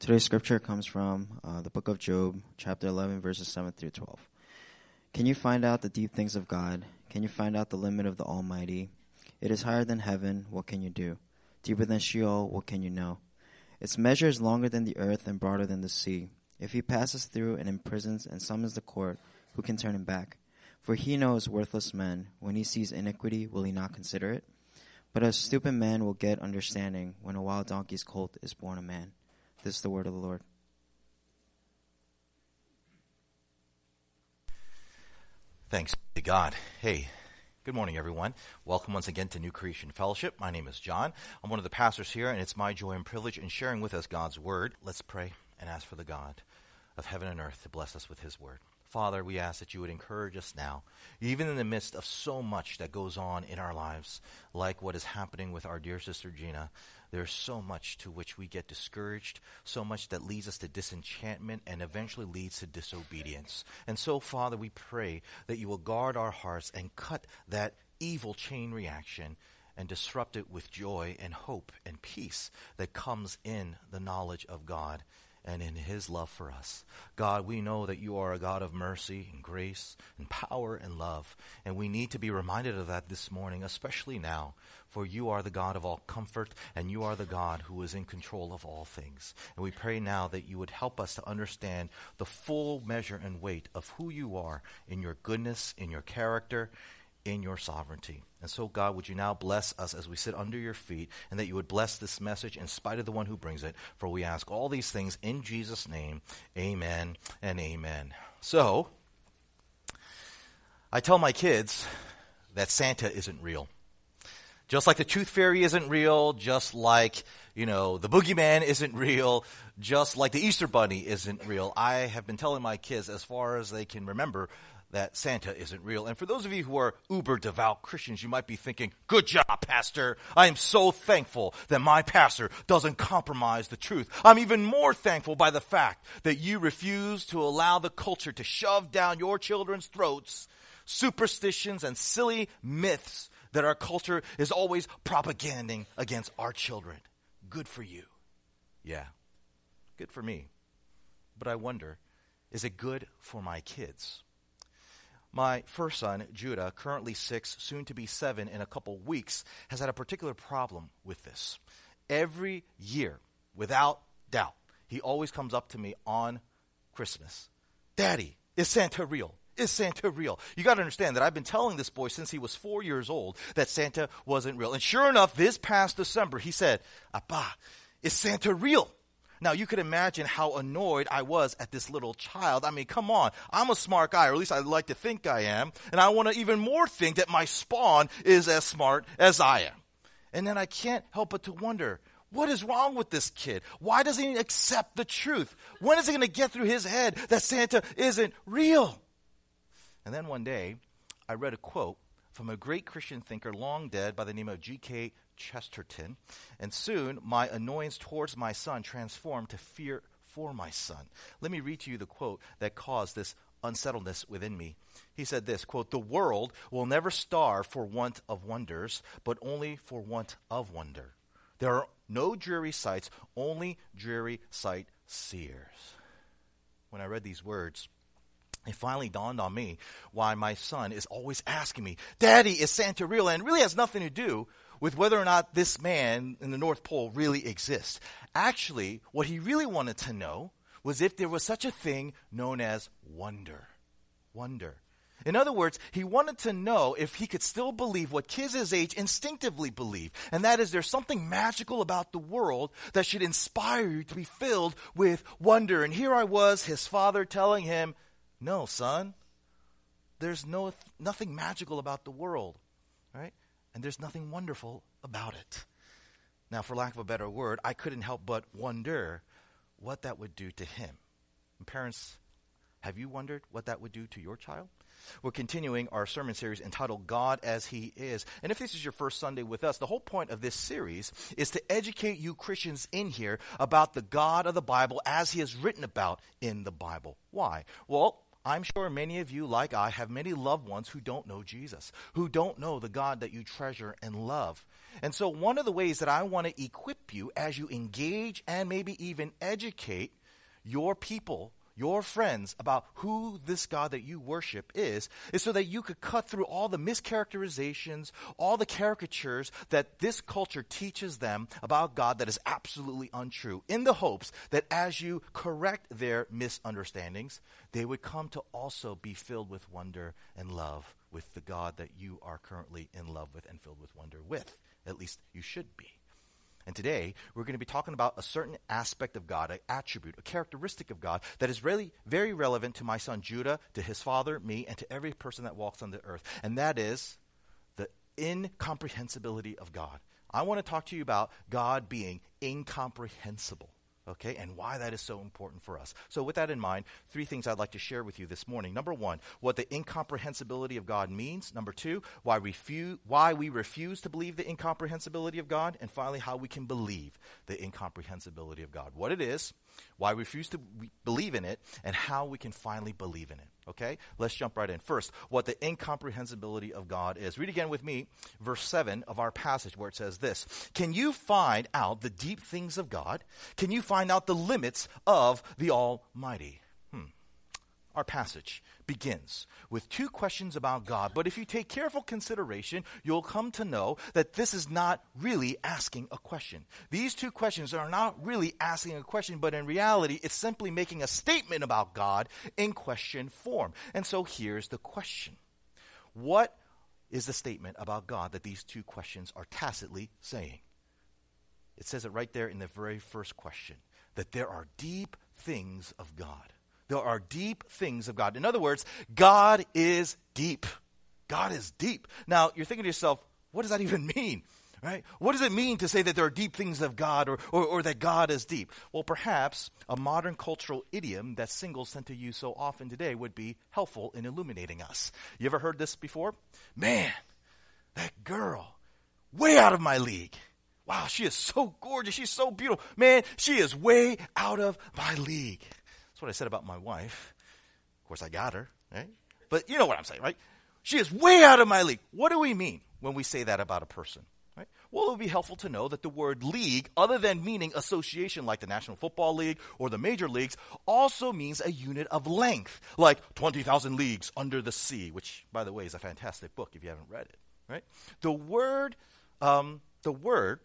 Today's scripture comes from uh, the book of Job, chapter 11, verses 7 through 12. Can you find out the deep things of God? Can you find out the limit of the Almighty? It is higher than heaven, what can you do? Deeper than Sheol, what can you know? Its measure is longer than the earth and broader than the sea. If he passes through and imprisons and summons the court, who can turn him back? For he knows worthless men. When he sees iniquity, will he not consider it? But a stupid man will get understanding when a wild donkey's colt is born a man. This is the word of the Lord. Thanks to God. Hey, good morning, everyone. Welcome once again to New Creation Fellowship. My name is John. I'm one of the pastors here, and it's my joy and privilege in sharing with us God's word. Let's pray and ask for the God of heaven and earth to bless us with his word. Father, we ask that you would encourage us now, even in the midst of so much that goes on in our lives, like what is happening with our dear sister Gina. There's so much to which we get discouraged, so much that leads us to disenchantment and eventually leads to disobedience. And so, Father, we pray that you will guard our hearts and cut that evil chain reaction and disrupt it with joy and hope and peace that comes in the knowledge of God and in his love for us. God, we know that you are a God of mercy and grace and power and love, and we need to be reminded of that this morning, especially now, for you are the God of all comfort, and you are the God who is in control of all things. And we pray now that you would help us to understand the full measure and weight of who you are in your goodness, in your character, in your sovereignty. And so, God, would you now bless us as we sit under your feet, and that you would bless this message in spite of the one who brings it. For we ask all these things in Jesus' name. Amen and amen. So, I tell my kids that Santa isn't real. Just like the tooth fairy isn't real, just like, you know, the boogeyman isn't real, just like the Easter bunny isn't real. I have been telling my kids as far as they can remember that Santa isn't real. And for those of you who are uber devout Christians, you might be thinking, good job, pastor. I am so thankful that my pastor doesn't compromise the truth. I'm even more thankful by the fact that you refuse to allow the culture to shove down your children's throats superstitions and silly myths that our culture is always propaganding against our children. Good for you. Yeah, good for me. But I wonder, is it good for my kids? My first son, Judah, currently six, soon to be seven in a couple weeks, has had a particular problem with this. Every year, without doubt, he always comes up to me on Christmas Daddy, is Santa real? Is Santa real? You got to understand that I've been telling this boy since he was four years old that Santa wasn't real. And sure enough, this past December, he said, Appa, is Santa real? Now, you could imagine how annoyed I was at this little child. I mean, come on. I'm a smart guy, or at least I like to think I am. And I want to even more think that my spawn is as smart as I am. And then I can't help but to wonder, what is wrong with this kid? Why doesn't he accept the truth? When is it going to get through his head that Santa isn't real? And then one day, I read a quote from a great Christian thinker long dead by the name of G.K. Chesterton, and soon my annoyance towards my son transformed to fear for my son. Let me read to you the quote that caused this unsettledness within me. He said this quote, The world will never starve for want of wonders, but only for want of wonder. There are no dreary sights, only dreary sight seers. When I read these words, it finally dawned on me why my son is always asking me, Daddy, is Santa real? And really has nothing to do with whether or not this man in the North Pole really exists. Actually, what he really wanted to know was if there was such a thing known as wonder. Wonder. In other words, he wanted to know if he could still believe what kids his age instinctively believe, and that is there's something magical about the world that should inspire you to be filled with wonder. And here I was, his father telling him, "No, son, there's no nothing magical about the world." Right? and there's nothing wonderful about it. Now, for lack of a better word, I couldn't help but wonder what that would do to him. And parents, have you wondered what that would do to your child? We're continuing our sermon series entitled God as He Is. And if this is your first Sunday with us, the whole point of this series is to educate you Christians in here about the God of the Bible as He is written about in the Bible. Why? Well, I'm sure many of you, like I, have many loved ones who don't know Jesus, who don't know the God that you treasure and love. And so, one of the ways that I want to equip you as you engage and maybe even educate your people your friends about who this God that you worship is, is so that you could cut through all the mischaracterizations, all the caricatures that this culture teaches them about God that is absolutely untrue, in the hopes that as you correct their misunderstandings, they would come to also be filled with wonder and love with the God that you are currently in love with and filled with wonder with. At least you should be. And today, we're going to be talking about a certain aspect of God, an attribute, a characteristic of God that is really very relevant to my son Judah, to his father, me, and to every person that walks on the earth. And that is the incomprehensibility of God. I want to talk to you about God being incomprehensible okay, and why that is so important for us. So, with that in mind, three things I'd like to share with you this morning. Number one, what the incomprehensibility of God means. Number two, why, refu- why we refuse to believe the incomprehensibility of God. And finally, how we can believe the incomprehensibility of God. What it is, why we refuse to believe in it, and how we can finally believe in it. Okay? Let's jump right in. First, what the incomprehensibility of God is. Read again with me, verse 7 of our passage, where it says this Can you find out the deep things of God? Can you find out the limits of the Almighty? Our passage begins with two questions about God. But if you take careful consideration, you'll come to know that this is not really asking a question. These two questions are not really asking a question, but in reality, it's simply making a statement about God in question form. And so here's the question What is the statement about God that these two questions are tacitly saying? It says it right there in the very first question that there are deep things of God. There are deep things of God. In other words, God is deep. God is deep. Now, you're thinking to yourself, what does that even mean? Right? What does it mean to say that there are deep things of God or, or, or, that God is deep? Well, perhaps a modern cultural idiom that singles tend to use so often today would be helpful in illuminating us. You ever heard this before? Man, that girl, way out of my league. Wow, she is so gorgeous. She's so beautiful. Man, she is way out of my league. That's what I said about my wife. Of course, I got her, right? But you know what I'm saying, right? She is way out of my league. What do we mean when we say that about a person? Right? Well, it would be helpful to know that the word league, other than meaning association like the National Football League or the major leagues, also means a unit of length, like 20,000 Leagues Under the Sea, which, by the way, is a fantastic book if you haven't read it. Right? The word, um, the word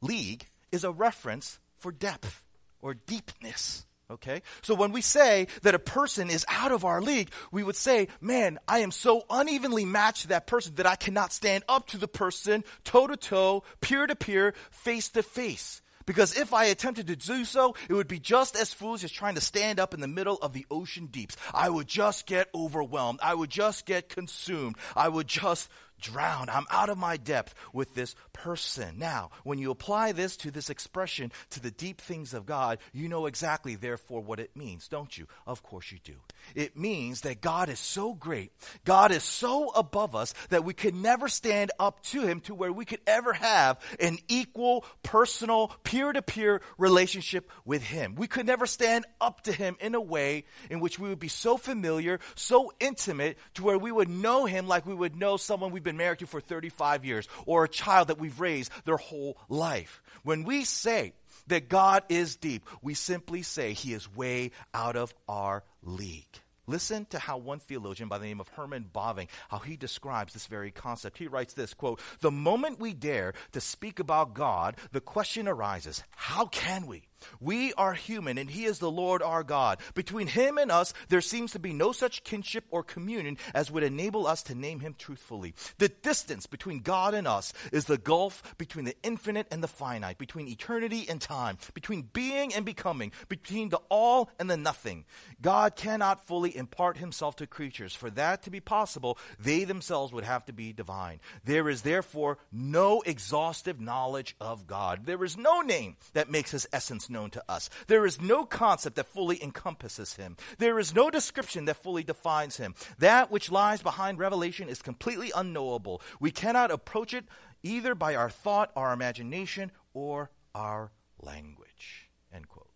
league is a reference for depth or deepness. Okay? So when we say that a person is out of our league, we would say, man, I am so unevenly matched to that person that I cannot stand up to the person toe to toe, peer to peer, face to face. Because if I attempted to do so, it would be just as foolish as trying to stand up in the middle of the ocean deeps. I would just get overwhelmed. I would just get consumed. I would just drowned. I'm out of my depth with this person. Now, when you apply this to this expression, to the deep things of God, you know exactly, therefore, what it means, don't you? Of course you do. It means that God is so great, God is so above us that we could never stand up to Him to where we could ever have an equal, personal, peer to peer relationship with Him. We could never stand up to Him in a way in which we would be so familiar, so intimate, to where we would know Him like we would know someone we've been been married to for 35 years or a child that we've raised their whole life. When we say that God is deep, we simply say he is way out of our league. Listen to how one theologian by the name of Herman Bavinck, how he describes this very concept. He writes this, quote, The moment we dare to speak about God, the question arises, how can we? We are human and He is the Lord our God. Between Him and us, there seems to be no such kinship or communion as would enable us to name Him truthfully. The distance between God and us is the gulf between the infinite and the finite, between eternity and time, between being and becoming, between the all and the nothing. God cannot fully impart Himself to creatures. For that to be possible, they themselves would have to be divine. There is therefore no exhaustive knowledge of God. There is no name that makes His essence known to us. There is no concept that fully encompasses him. There is no description that fully defines him. That which lies behind revelation is completely unknowable. We cannot approach it either by our thought, our imagination, or our language. End quote.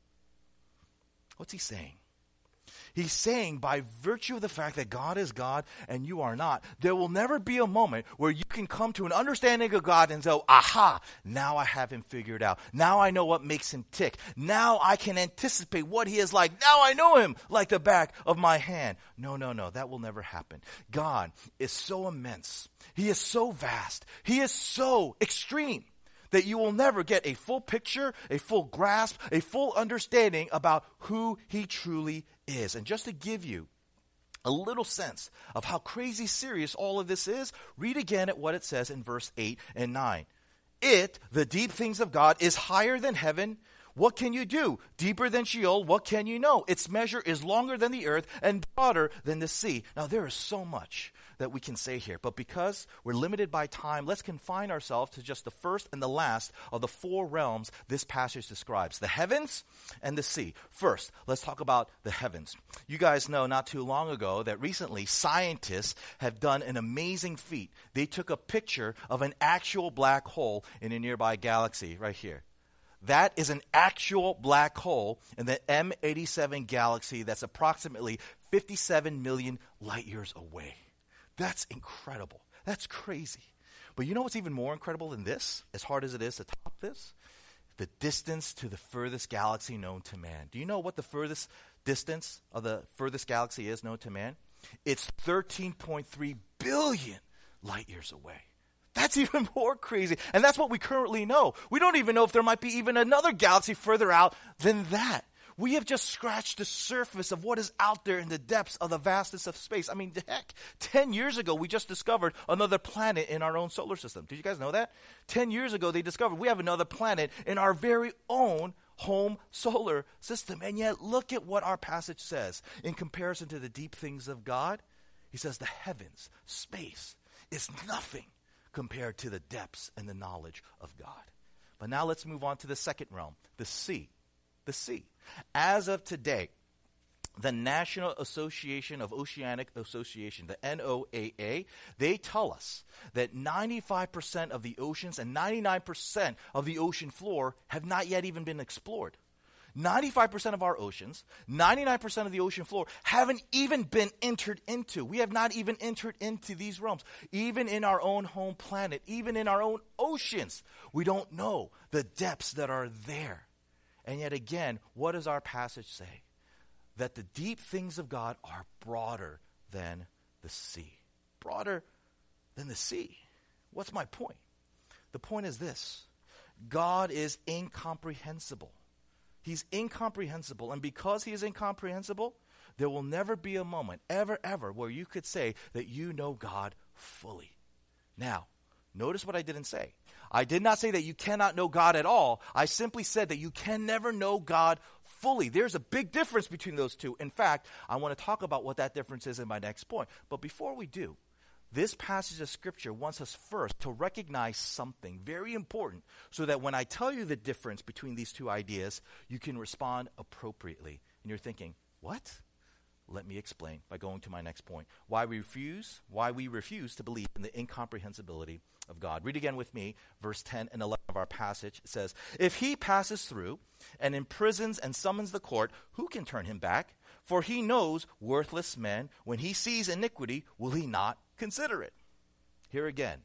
What's he saying? He's saying, by virtue of the fact that God is God and you are not, there will never be a moment where you can come to an understanding of God and say, aha, now I have him figured out. Now I know what makes him tick. Now I can anticipate what he is like. Now I know him like the back of my hand. No, no, no, that will never happen. God is so immense. He is so vast. He is so extreme that you will never get a full picture, a full grasp, a full understanding about who he truly is. And just to give you a little sense of how crazy serious all of this is, read again at what it says in verse 8 and 9. It, the deep things of God, is higher than heaven. What can you do? Deeper than Sheol, what can you know? Its measure is longer than the earth and broader than the sea. Now, there is so much that we can say here. But because we're limited by time, let's confine ourselves to just the first and the last of the four realms this passage describes the heavens and the sea. First, let's talk about the heavens. You guys know not too long ago that recently scientists have done an amazing feat. They took a picture of an actual black hole in a nearby galaxy right here. That is an actual black hole in the M87 galaxy that's approximately 57 million light years away. That's incredible. That's crazy. But you know what's even more incredible than this, as hard as it is to top this? The distance to the furthest galaxy known to man. Do you know what the furthest distance of the furthest galaxy is known to man? It's 13.3 billion light years away. That's even more crazy. And that's what we currently know. We don't even know if there might be even another galaxy further out than that. We have just scratched the surface of what is out there in the depths of the vastness of space. I mean, heck, 10 years ago, we just discovered another planet in our own solar system. Did you guys know that? 10 years ago, they discovered we have another planet in our very own home solar system. And yet, look at what our passage says in comparison to the deep things of God. He says, the heavens, space, is nothing compared to the depths and the knowledge of God. But now let's move on to the second realm, the sea. The sea. As of today, the National Association of Oceanic Association, the NOAA, they tell us that 95% of the oceans and 99% of the ocean floor have not yet even been explored. 95% of our oceans, 99% of the ocean floor haven't even been entered into. We have not even entered into these realms. Even in our own home planet, even in our own oceans, we don't know the depths that are there. And yet again, what does our passage say? That the deep things of God are broader than the sea. Broader than the sea. What's my point? The point is this God is incomprehensible. He's incomprehensible. And because he is incomprehensible, there will never be a moment, ever, ever, where you could say that you know God fully. Now, notice what I didn't say. I did not say that you cannot know God at all. I simply said that you can never know God fully. There's a big difference between those two. In fact, I want to talk about what that difference is in my next point. But before we do, this passage of Scripture wants us first to recognize something very important so that when I tell you the difference between these two ideas, you can respond appropriately. And you're thinking, what? Let me explain by going to my next point. Why we refuse, why we refuse to believe in the incomprehensibility of God. Read again with me, verse 10 and 11 of our passage. It says, If he passes through and imprisons and summons the court, who can turn him back? For he knows worthless men. When he sees iniquity, will he not consider it? Here again,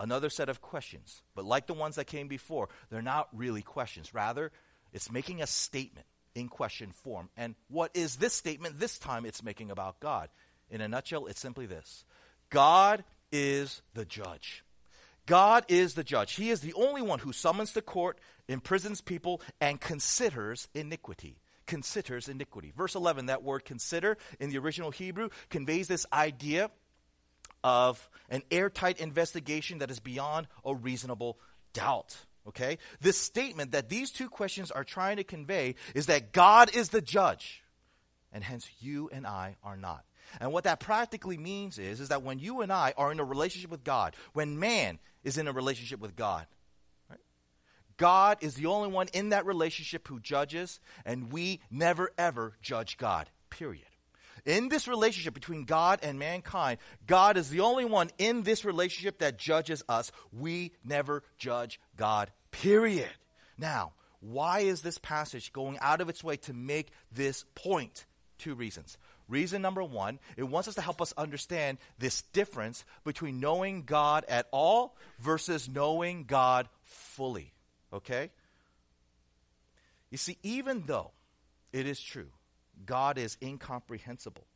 another set of questions. But like the ones that came before, they're not really questions. Rather, it's making a statement in question form. And what is this statement this time it's making about God? In a nutshell, it's simply this God is the judge. God is the judge. He is the only one who summons the court, imprisons people, and considers iniquity. Considers iniquity. Verse 11, that word consider in the original Hebrew conveys this idea of an airtight investigation that is beyond a reasonable doubt. Okay? This statement that these two questions are trying to convey is that God is the judge, and hence you and I are not. And what that practically means is, is that when you and I are in a relationship with God, when man is in a relationship with God, God is the only one in that relationship who judges, and we never ever judge God, period. In this relationship between God and mankind, God is the only one in this relationship that judges us. We never judge God, period. Now, why is this passage going out of its way to make this point? two reasons. Reason number one, it wants us to help us understand this difference between knowing God at all versus knowing God fully. Okay? You see, even though it is true, God is incomprehensible,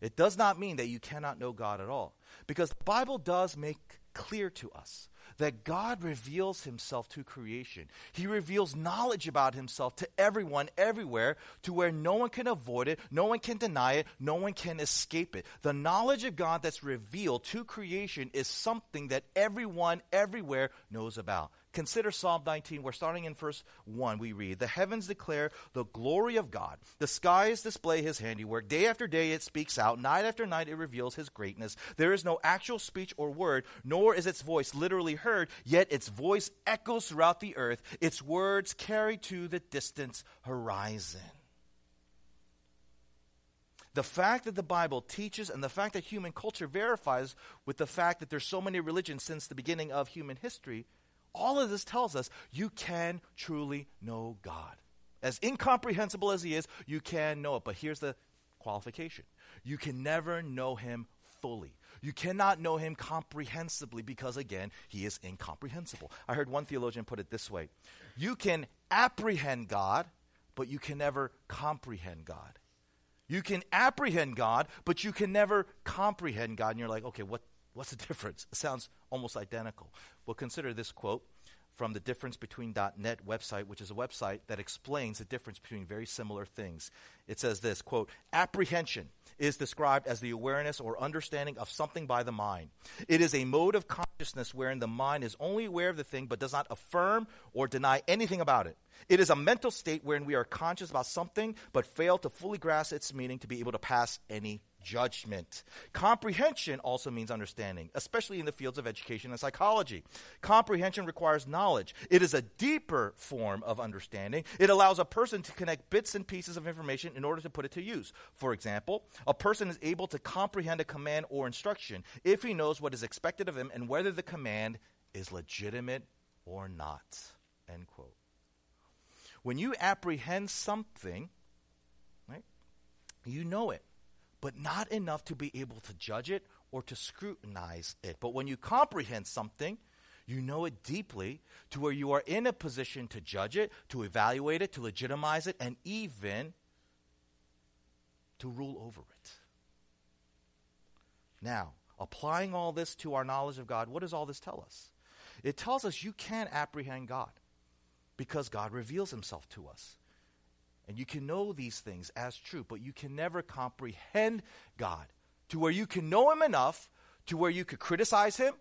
it does not mean that you cannot know God at all. Because the Bible does make clear to us that God reveals himself to creation. He reveals knowledge about himself to everyone, everywhere, to where no one can avoid it, no one can deny it, no one can escape it. The knowledge of God that's revealed to creation is something that everyone, everywhere knows about. Consider Psalm 19. We're starting in verse 1. We read, The heavens declare the glory of God. The skies display his handiwork. Day after day it speaks out. Night after night it reveals his greatness. There is no actual speech or word, nor is its voice literally heard, yet its voice echoes throughout the earth. Its words carry to the distant horizon. The fact that the Bible teaches and the fact that human culture verifies with the fact that there's so many religions since the beginning of human history all of this tells us you can truly know God. As incomprehensible as He is, you can know it. But here's the qualification you can never know Him fully. You cannot know Him comprehensively because, again, He is incomprehensible. I heard one theologian put it this way You can apprehend God, but you can never comprehend God. You can apprehend God, but you can never comprehend God. And you're like, okay, what, What's the difference? It sounds almost identical. Well, consider this quote from the difference between .net website, which is a website that explains the difference between very similar things. It says this, quote, apprehension is described as the awareness or understanding of something by the mind. It is a mode of consciousness wherein the mind is only aware of the thing but does not affirm or deny anything about it. It is a mental state wherein we are conscious about something but fail to fully grasp its meaning to be able to pass any judgment. Comprehension also means understanding, especially in the fields of education and psychology. Comprehension requires knowledge. It is a deeper form of understanding. It allows a person to connect bits and pieces of information in order to put it to use. For example, a person is able to comprehend a command or instruction if he knows what is expected of him and whether the command is legitimate or not. End quote. When you apprehend something, right, you know it but not enough to be able to judge it or to scrutinize it. But when you comprehend something, you know it deeply to where you are in a position to judge it, to evaluate it, to legitimize it, and even to rule over it. Now, applying all this to our knowledge of God, what does all this tell us? It tells us you can apprehend God because God reveals himself to us. And you can know these things as true, but you can never comprehend God to where you can know Him enough to where you could criticize Him,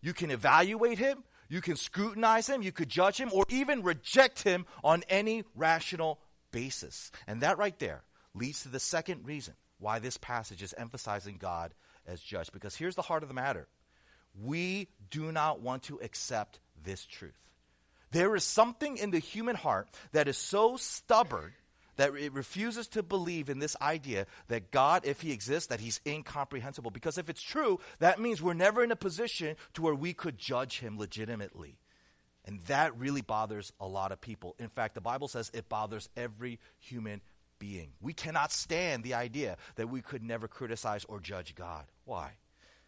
you can evaluate Him, you can scrutinize Him, you could judge Him, or even reject Him on any rational basis. And that right there leads to the second reason why this passage is emphasizing God as judge. Because here's the heart of the matter we do not want to accept this truth. There is something in the human heart that is so stubborn that it refuses to believe in this idea that God, if He exists, that He's incomprehensible. Because if it's true, that means we're never in a position to where we could judge Him legitimately. And that really bothers a lot of people. In fact, the Bible says it bothers every human being. We cannot stand the idea that we could never criticize or judge God. Why?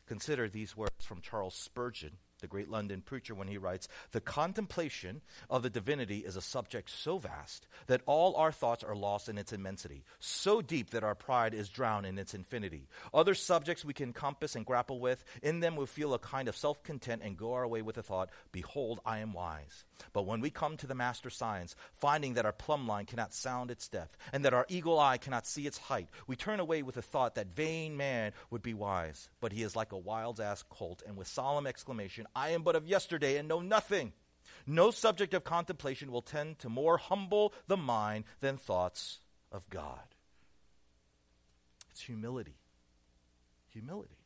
Consider these words from Charles Spurgeon the great London preacher, when he writes, The contemplation of the divinity is a subject so vast that all our thoughts are lost in its immensity, so deep that our pride is drowned in its infinity. Other subjects we can compass and grapple with, in them we feel a kind of self content and go our way with the thought, Behold, I am wise. But when we come to the master science, finding that our plumb line cannot sound its depth, and that our eagle eye cannot see its height, we turn away with the thought that vain man would be wise. But he is like a wild ass colt, and with solemn exclamation, I am but of yesterday and know nothing. No subject of contemplation will tend to more humble the mind than thoughts of God. It's humility. Humility.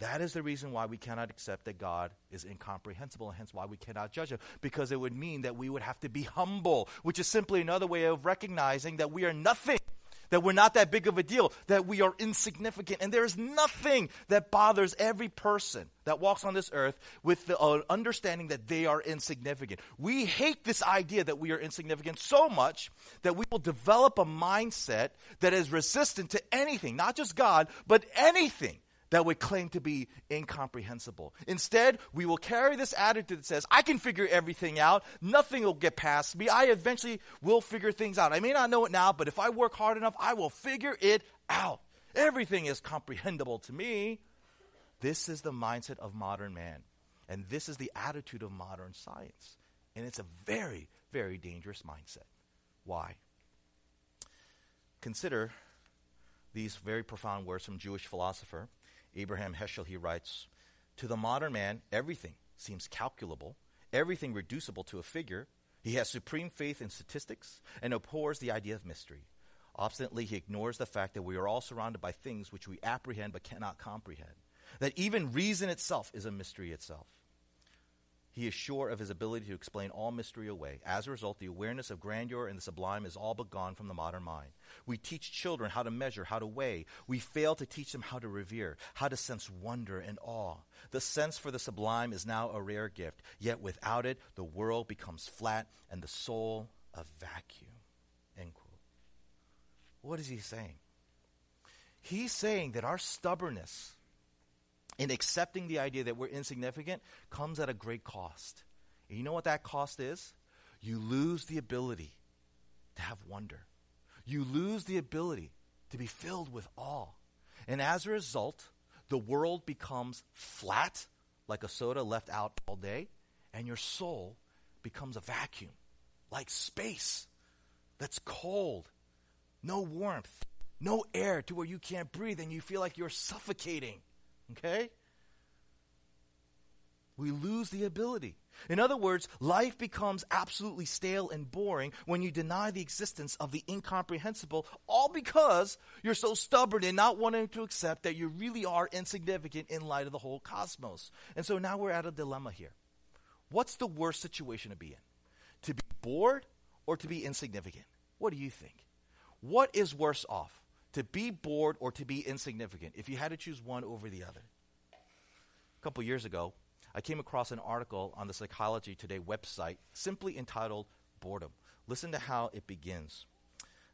That is the reason why we cannot accept that God is incomprehensible, and hence why we cannot judge him, because it would mean that we would have to be humble, which is simply another way of recognizing that we are nothing that we're not that big of a deal, that we are insignificant. And there is nothing that bothers every person that walks on this earth with the uh, understanding that they are insignificant. We hate this idea that we are insignificant so much that we will develop a mindset that is resistant to anything, not just God, but anything that would claim to be incomprehensible. Instead, we will carry this attitude that says, I can figure everything out. Nothing will get past me. I eventually will figure things out. I may not know it now, but if I work hard enough, I will figure it out. Everything is comprehensible to me. This is the mindset of modern man. And this is the attitude of modern science. And it's a very, very dangerous mindset. Why? Consider these very profound words from Jewish philosopher Abraham Heschel, he writes To the modern man, everything seems calculable, everything reducible to a figure. He has supreme faith in statistics and abhors the idea of mystery. Obstinately, he ignores the fact that we are all surrounded by things which we apprehend but cannot comprehend, that even reason itself is a mystery itself. He is sure of his ability to explain all mystery away. As a result, the awareness of grandeur and the sublime is all but gone from the modern mind. We teach children how to measure, how to weigh. We fail to teach them how to revere, how to sense wonder and awe. The sense for the sublime is now a rare gift, yet without it, the world becomes flat and the soul a vacuum. End quote. What is he saying? He's saying that our stubbornness, in accepting the idea that we're insignificant comes at a great cost. And you know what that cost is? You lose the ability to have wonder. You lose the ability to be filled with awe. And as a result, the world becomes flat, like a soda left out all day, and your soul becomes a vacuum, like space that's cold, no warmth, no air to where you can't breathe, and you feel like you're suffocating. Okay? We lose the ability. In other words, life becomes absolutely stale and boring when you deny the existence of the incomprehensible, all because you're so stubborn in not wanting to accept that you really are insignificant in light of the whole cosmos. And so now we're at a dilemma here. What's the worst situation to be in? To be bored or to be insignificant? What do you think? What is worse off? To be bored or to be insignificant, if you had to choose one over the other. A couple years ago, I came across an article on the Psychology Today website simply entitled Boredom. Listen to how it begins.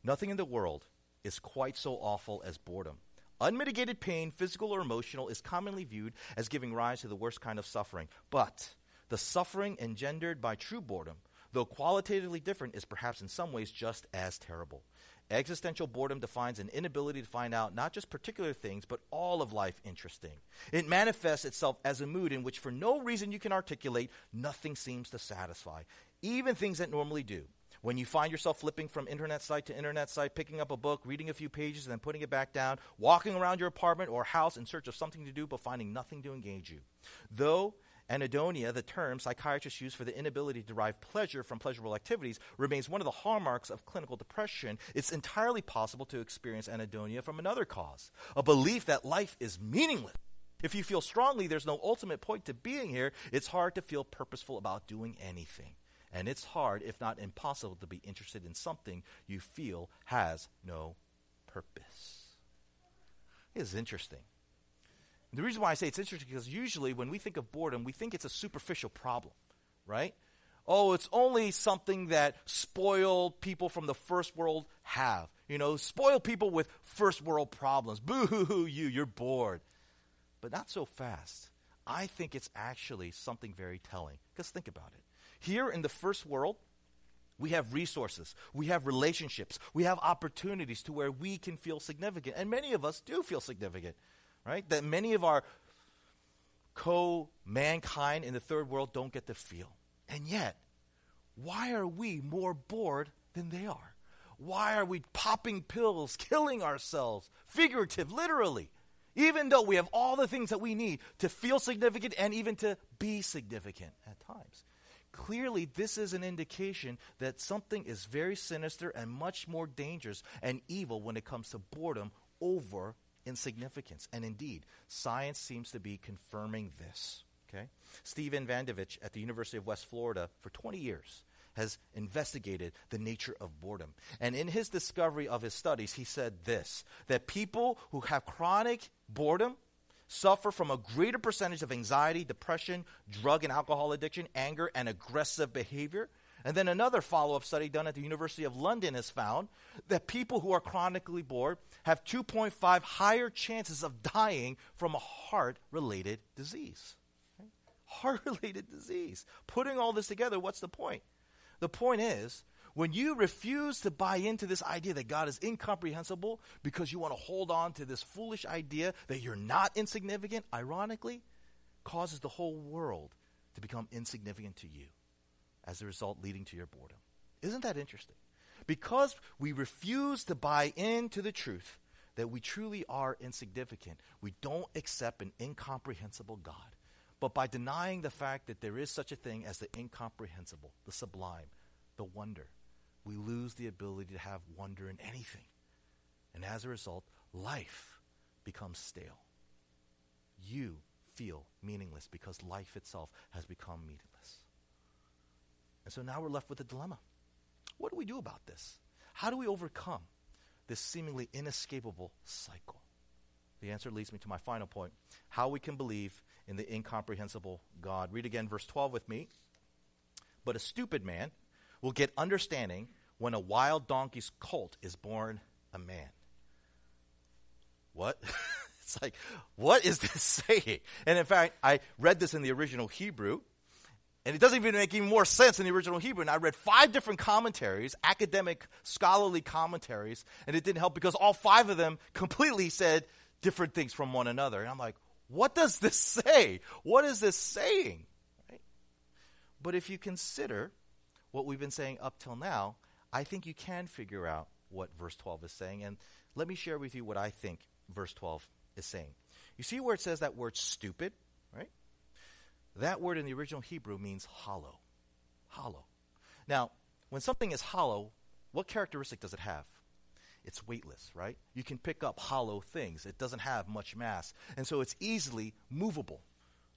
Nothing in the world is quite so awful as boredom. Unmitigated pain, physical or emotional, is commonly viewed as giving rise to the worst kind of suffering. But the suffering engendered by true boredom, though qualitatively different, is perhaps in some ways just as terrible. Existential boredom defines an inability to find out not just particular things, but all of life interesting. It manifests itself as a mood in which, for no reason you can articulate, nothing seems to satisfy, even things that normally do. When you find yourself flipping from internet site to internet site, picking up a book, reading a few pages, and then putting it back down, walking around your apartment or house in search of something to do, but finding nothing to engage you. Though Anhedonia, the term psychiatrists use for the inability to derive pleasure from pleasurable activities, remains one of the hallmarks of clinical depression. It's entirely possible to experience anhedonia from another cause a belief that life is meaningless. If you feel strongly there's no ultimate point to being here, it's hard to feel purposeful about doing anything. And it's hard, if not impossible, to be interested in something you feel has no purpose. It is the reason why I say it's interesting because usually when we think of boredom, we think it's a superficial problem, right? Oh, it's only something that spoiled people from the first world have. You know, spoiled people with first world problems. Boo hoo hoo, you, you're bored. But not so fast. I think it's actually something very telling. Because think about it. Here in the first world, we have resources, we have relationships, we have opportunities to where we can feel significant. And many of us do feel significant right? That many of our co mankind in the third world don't get to feel. And yet, why are we more bored than they are? Why are we popping pills, killing ourselves, figurative, literally, even though we have all the things that we need to feel significant and even to be significant at times? Clearly, this is an indication that something is very sinister and much more dangerous and evil when it comes to boredom over insignificance. And indeed, science seems to be confirming this. Okay? Steven Vodanovich at the University of West Florida for 20 years has investigated the nature of boredom. And in his discovery of his studies, he said this that people who have chronic boredom suffer from a greater percentage of anxiety, depression, drug and alcohol addiction, anger, and aggressive behavior. And then another follow up study done at the University of London has found that people who are chronically bored have 2.5 higher chances of dying from a heart related disease. Heart related disease. Putting all this together, what's the point? The point is, when you refuse to buy into this idea that God is incomprehensible because you want to hold on to this foolish idea that you're not insignificant, ironically, causes the whole world to become insignificant to you as a result leading to your boredom. Isn't that interesting? Because we refuse to buy into the truth that we truly are insignificant, we don't accept an incomprehensible God. But by denying the fact that there is such a thing as the incomprehensible, the sublime, the wonder, we lose the ability to have wonder in anything. And as a result, life becomes stale. You feel meaningless because life itself has become meaningless. And so now we're left with a dilemma. What do we do about this? How do we overcome this seemingly inescapable cycle? The answer leads me to my final point how we can believe in the incomprehensible God. Read again verse 12 with me. But a stupid man will get understanding when a wild donkey's colt is born a man. What? it's like, what is this saying? And in fact, I read this in the original Hebrew, and it doesn't even make any more sense in the original Hebrew. And I read five different commentaries, academic, scholarly commentaries, and it didn't help because all five of them completely said different things from one another. And I'm like, what does this say? What is this saying? Right? But if you consider what we've been saying up till now, I think you can figure out what verse 12 is saying. And let me share with you what I think verse 12 is saying. You see where it says that word stupid? That word in the original Hebrew means hollow. Hollow. Now, when something is hollow, what characteristic does it have? It's weightless, right? You can pick up hollow things. It doesn't have much mass. And so it's easily movable,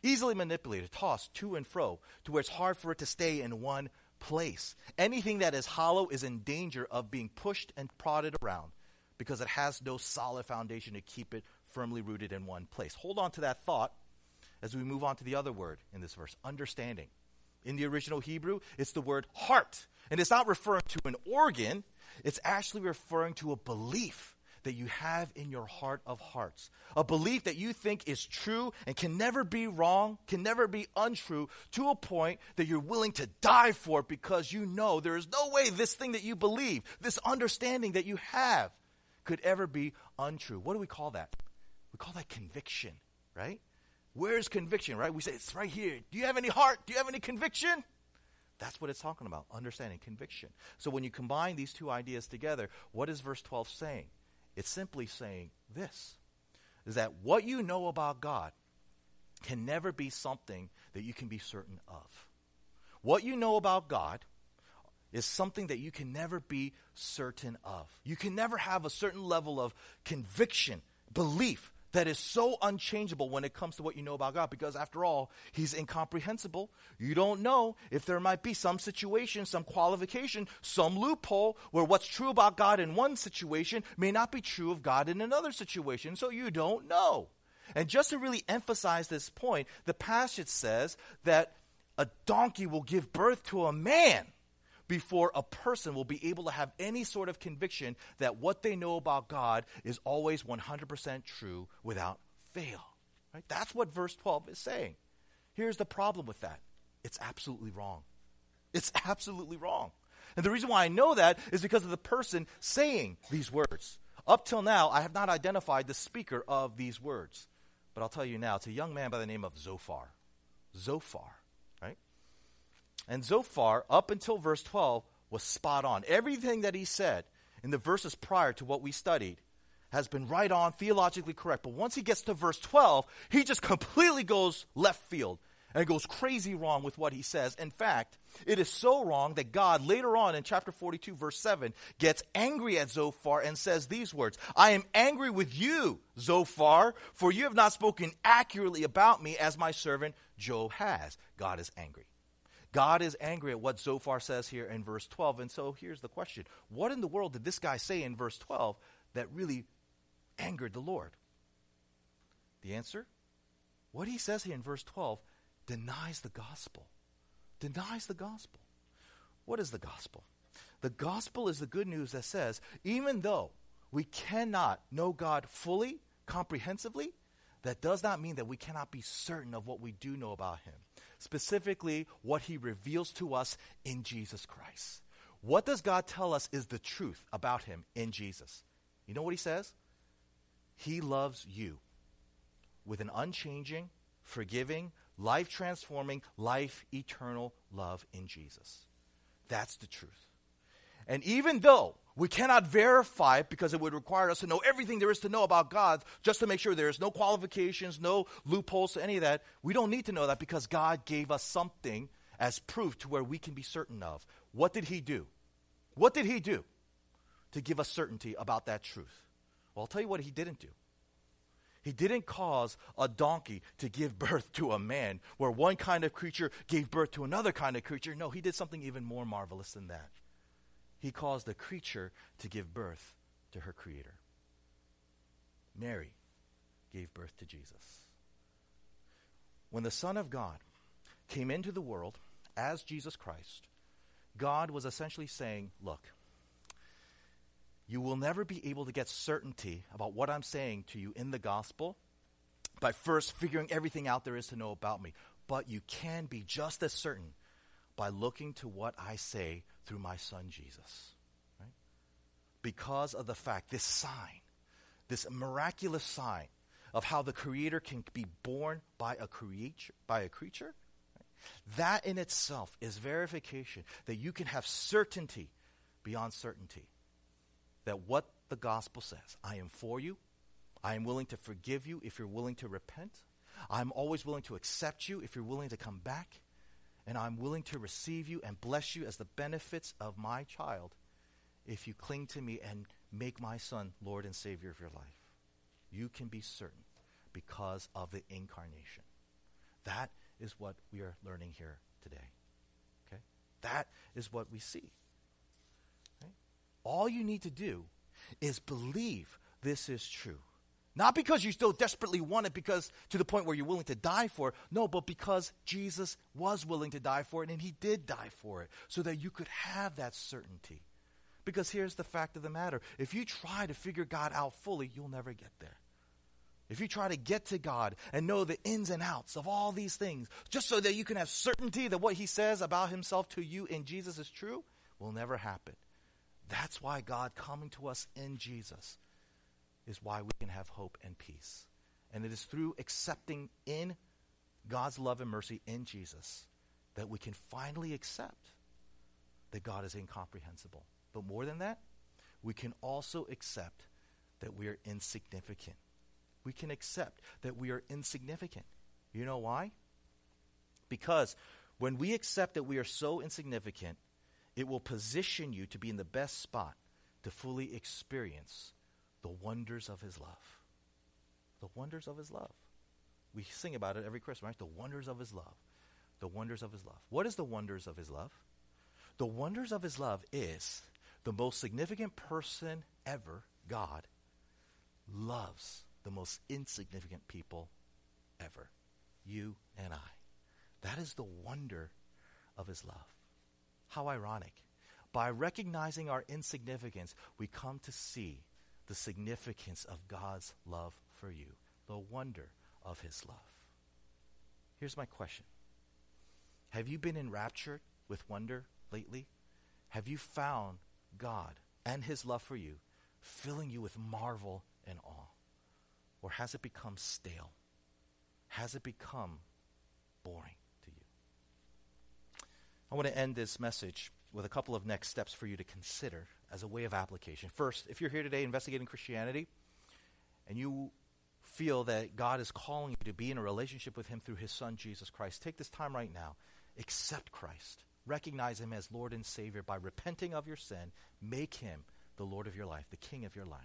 easily manipulated, tossed to and fro, to where it's hard for it to stay in one place. Anything that is hollow is in danger of being pushed and prodded around because it has no solid foundation to keep it firmly rooted in one place. Hold on to that thought as we move on to the other word in this verse understanding. In the original Hebrew, it's the word heart. And it's not referring to an organ, it's actually referring to a belief that you have in your heart of hearts. A belief that you think is true and can never be wrong, can never be untrue, to a point that you're willing to die for it because you know there is no way this thing that you believe, this understanding that you have, could ever be untrue. What do we call that? We call that conviction, right? Where's conviction, right? We say it's right here. Do you have any heart? Do you have any conviction? That's what it's talking about understanding, conviction. So when you combine these two ideas together, what is verse 12 saying? It's simply saying this is that what you know about God can never be something that you can be certain of. What you know about God is something that you can never be certain of. You can never have a certain level of conviction, belief that is so unchangeable when it comes to what you know about God because, after all, He's incomprehensible. You don't know if there might be some situation, some qualification, some loophole where what's true about God in one situation may not be true of God in another situation. So you don't know. And just to really emphasize this point, the passage says that a donkey will give birth to a man before a person will be able to have any sort of conviction that what they know about God is always 100% true without fail. Right? That's what verse 12 is saying. Here's the problem with that it's absolutely wrong. It's absolutely wrong. And the reason why I know that is because of the person saying these words. Up till now, I have not identified the speaker of these words. But I'll tell you now, it's a young man by the name of Zophar. Zophar. And Zophar, up until verse 12, was spot on. Everything that he said in the verses prior to what we studied has been right on, theologically correct. But once he gets to verse 12, he just completely goes left field and goes crazy wrong with what he says. In fact, it is so wrong that God, later on in chapter 42, verse 7, gets angry at Zophar and says these words I am angry with you, Zophar, for you have not spoken accurately about me as my servant Job has. God is angry. God is angry at what Zophar says here in verse 12. And so here's the question What in the world did this guy say in verse 12 that really angered the Lord? The answer? What he says here in verse 12 denies the gospel. Denies the gospel. What is the gospel? The gospel is the good news that says, even though we cannot know God fully, comprehensively, that does not mean that we cannot be certain of what we do know about Him, specifically what He reveals to us in Jesus Christ. What does God tell us is the truth about Him in Jesus? You know what He says? He loves you with an unchanging, forgiving, life transforming, life eternal love in Jesus. That's the truth. And even though we cannot verify it because it would require us to know everything there is to know about God just to make sure there's no qualifications, no loopholes, any of that, we don't need to know that because God gave us something as proof to where we can be certain of. What did He do? What did He do to give us certainty about that truth? Well, I'll tell you what He didn't do. He didn't cause a donkey to give birth to a man, where one kind of creature gave birth to another kind of creature. No, he did something even more marvelous than that. He caused a creature to give birth to her creator. Mary gave birth to Jesus. When the Son of God came into the world as Jesus Christ, God was essentially saying, Look, you will never be able to get certainty about what I'm saying to you in the gospel by first figuring everything out there is to know about me. But you can be just as certain by looking to what I say through my son Jesus. Right? Because of the fact, this sign, this miraculous sign of how the creator can be born by a creature, by a creature, right? that in itself is verification that you can have certainty beyond certainty that what the gospel says I am for you. I am willing to forgive you if you're willing to repent. I'm always willing to accept you if you're willing to come back. And I'm willing to receive you and bless you as the benefits of my child if you cling to me and make my son Lord and Savior of your life. You can be certain because of the incarnation. That is what we are learning here today. Okay? That is what we see. All you need to do is believe this is true. Not because you still desperately want it because to the point where you're willing to die for it. No, but because Jesus was willing to die for it and he did die for it so that you could have that certainty. Because here's the fact of the matter. If you try to figure God out fully, you'll never get there. If you try to get to God and know the ins and outs of all these things, just so that you can have certainty that what he says about himself to you in Jesus is true, will never happen. That's why God coming to us in Jesus is why we can have hope and peace. And it is through accepting in God's love and mercy in Jesus that we can finally accept that God is incomprehensible. But more than that, we can also accept that we are insignificant. We can accept that we are insignificant. You know why? Because when we accept that we are so insignificant, it will position you to be in the best spot to fully experience the wonders of His love. The wonders of His love. We sing about it every Christmas, right? The wonders of His love. The wonders of His love. What is the wonders of His love? The wonders of His love is the most significant person ever, God, loves the most insignificant people ever. You and I. That is the wonder of His love. How ironic. By recognizing our insignificance, we come to see the significance of God's love for you, the wonder of his love. Here's my question Have you been enraptured with wonder lately? Have you found God and his love for you filling you with marvel and awe? Or has it become stale? Has it become boring? To you? I want to end this message with a couple of next steps for you to consider as a way of application. First, if you're here today investigating Christianity and you feel that God is calling you to be in a relationship with Him through His Son, Jesus Christ, take this time right now. Accept Christ. Recognize Him as Lord and Savior by repenting of your sin. Make Him the Lord of your life, the King of your life.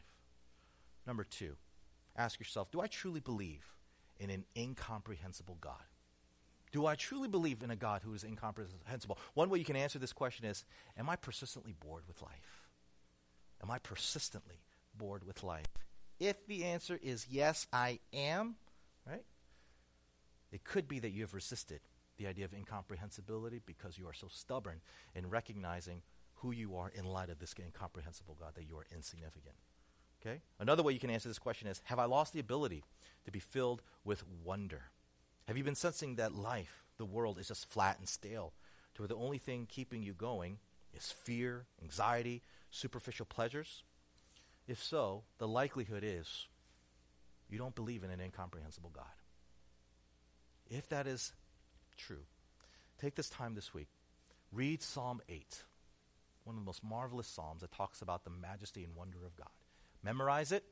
Number two, ask yourself Do I truly believe in an incomprehensible God? Do I truly believe in a God who is incomprehensible? One way you can answer this question is Am I persistently bored with life? Am I persistently bored with life? If the answer is yes, I am, right? It could be that you have resisted the idea of incomprehensibility because you are so stubborn in recognizing who you are in light of this incomprehensible God, that you are insignificant. Okay? Another way you can answer this question is Have I lost the ability to be filled with wonder? Have you been sensing that life, the world, is just flat and stale, to where the only thing keeping you going is fear, anxiety, superficial pleasures? If so, the likelihood is you don't believe in an incomprehensible God. If that is true, take this time this week. Read Psalm 8, one of the most marvelous Psalms that talks about the majesty and wonder of God. Memorize it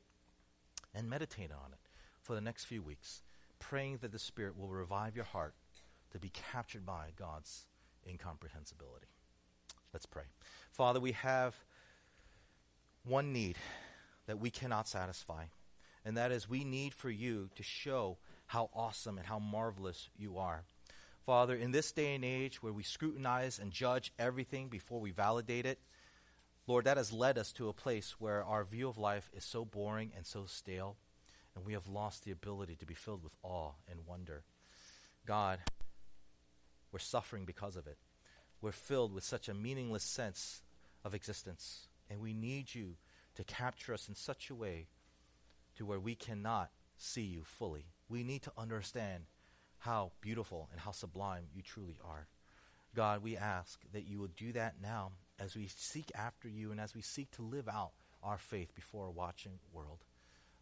and meditate on it for the next few weeks, praying that the Spirit will revive your heart to be captured by God's incomprehensibility. Let's pray. Father, we have one need that we cannot satisfy, and that is we need for you to show how awesome and how marvelous you are. Father, in this day and age where we scrutinize and judge everything before we validate it, Lord, that has led us to a place where our view of life is so boring and so stale, and we have lost the ability to be filled with awe and wonder. God, we're suffering because of it. We're filled with such a meaningless sense of existence, and we need you to capture us in such a way to where we cannot see you fully. We need to understand how beautiful and how sublime you truly are. God, we ask that you will do that now as we seek after you and as we seek to live out our faith before a watching world.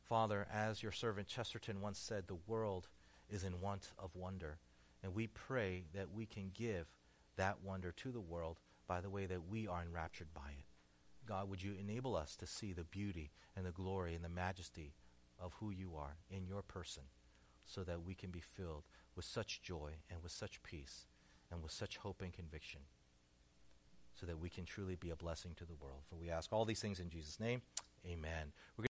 Father, as your servant Chesterton once said, the world is in want of wonder. And we pray that we can give that wonder to the world by the way that we are enraptured by it. God, would you enable us to see the beauty and the glory and the majesty of who you are in your person so that we can be filled with such joy and with such peace and with such hope and conviction so that we can truly be a blessing to the world. For we ask all these things in Jesus' name. Amen. We're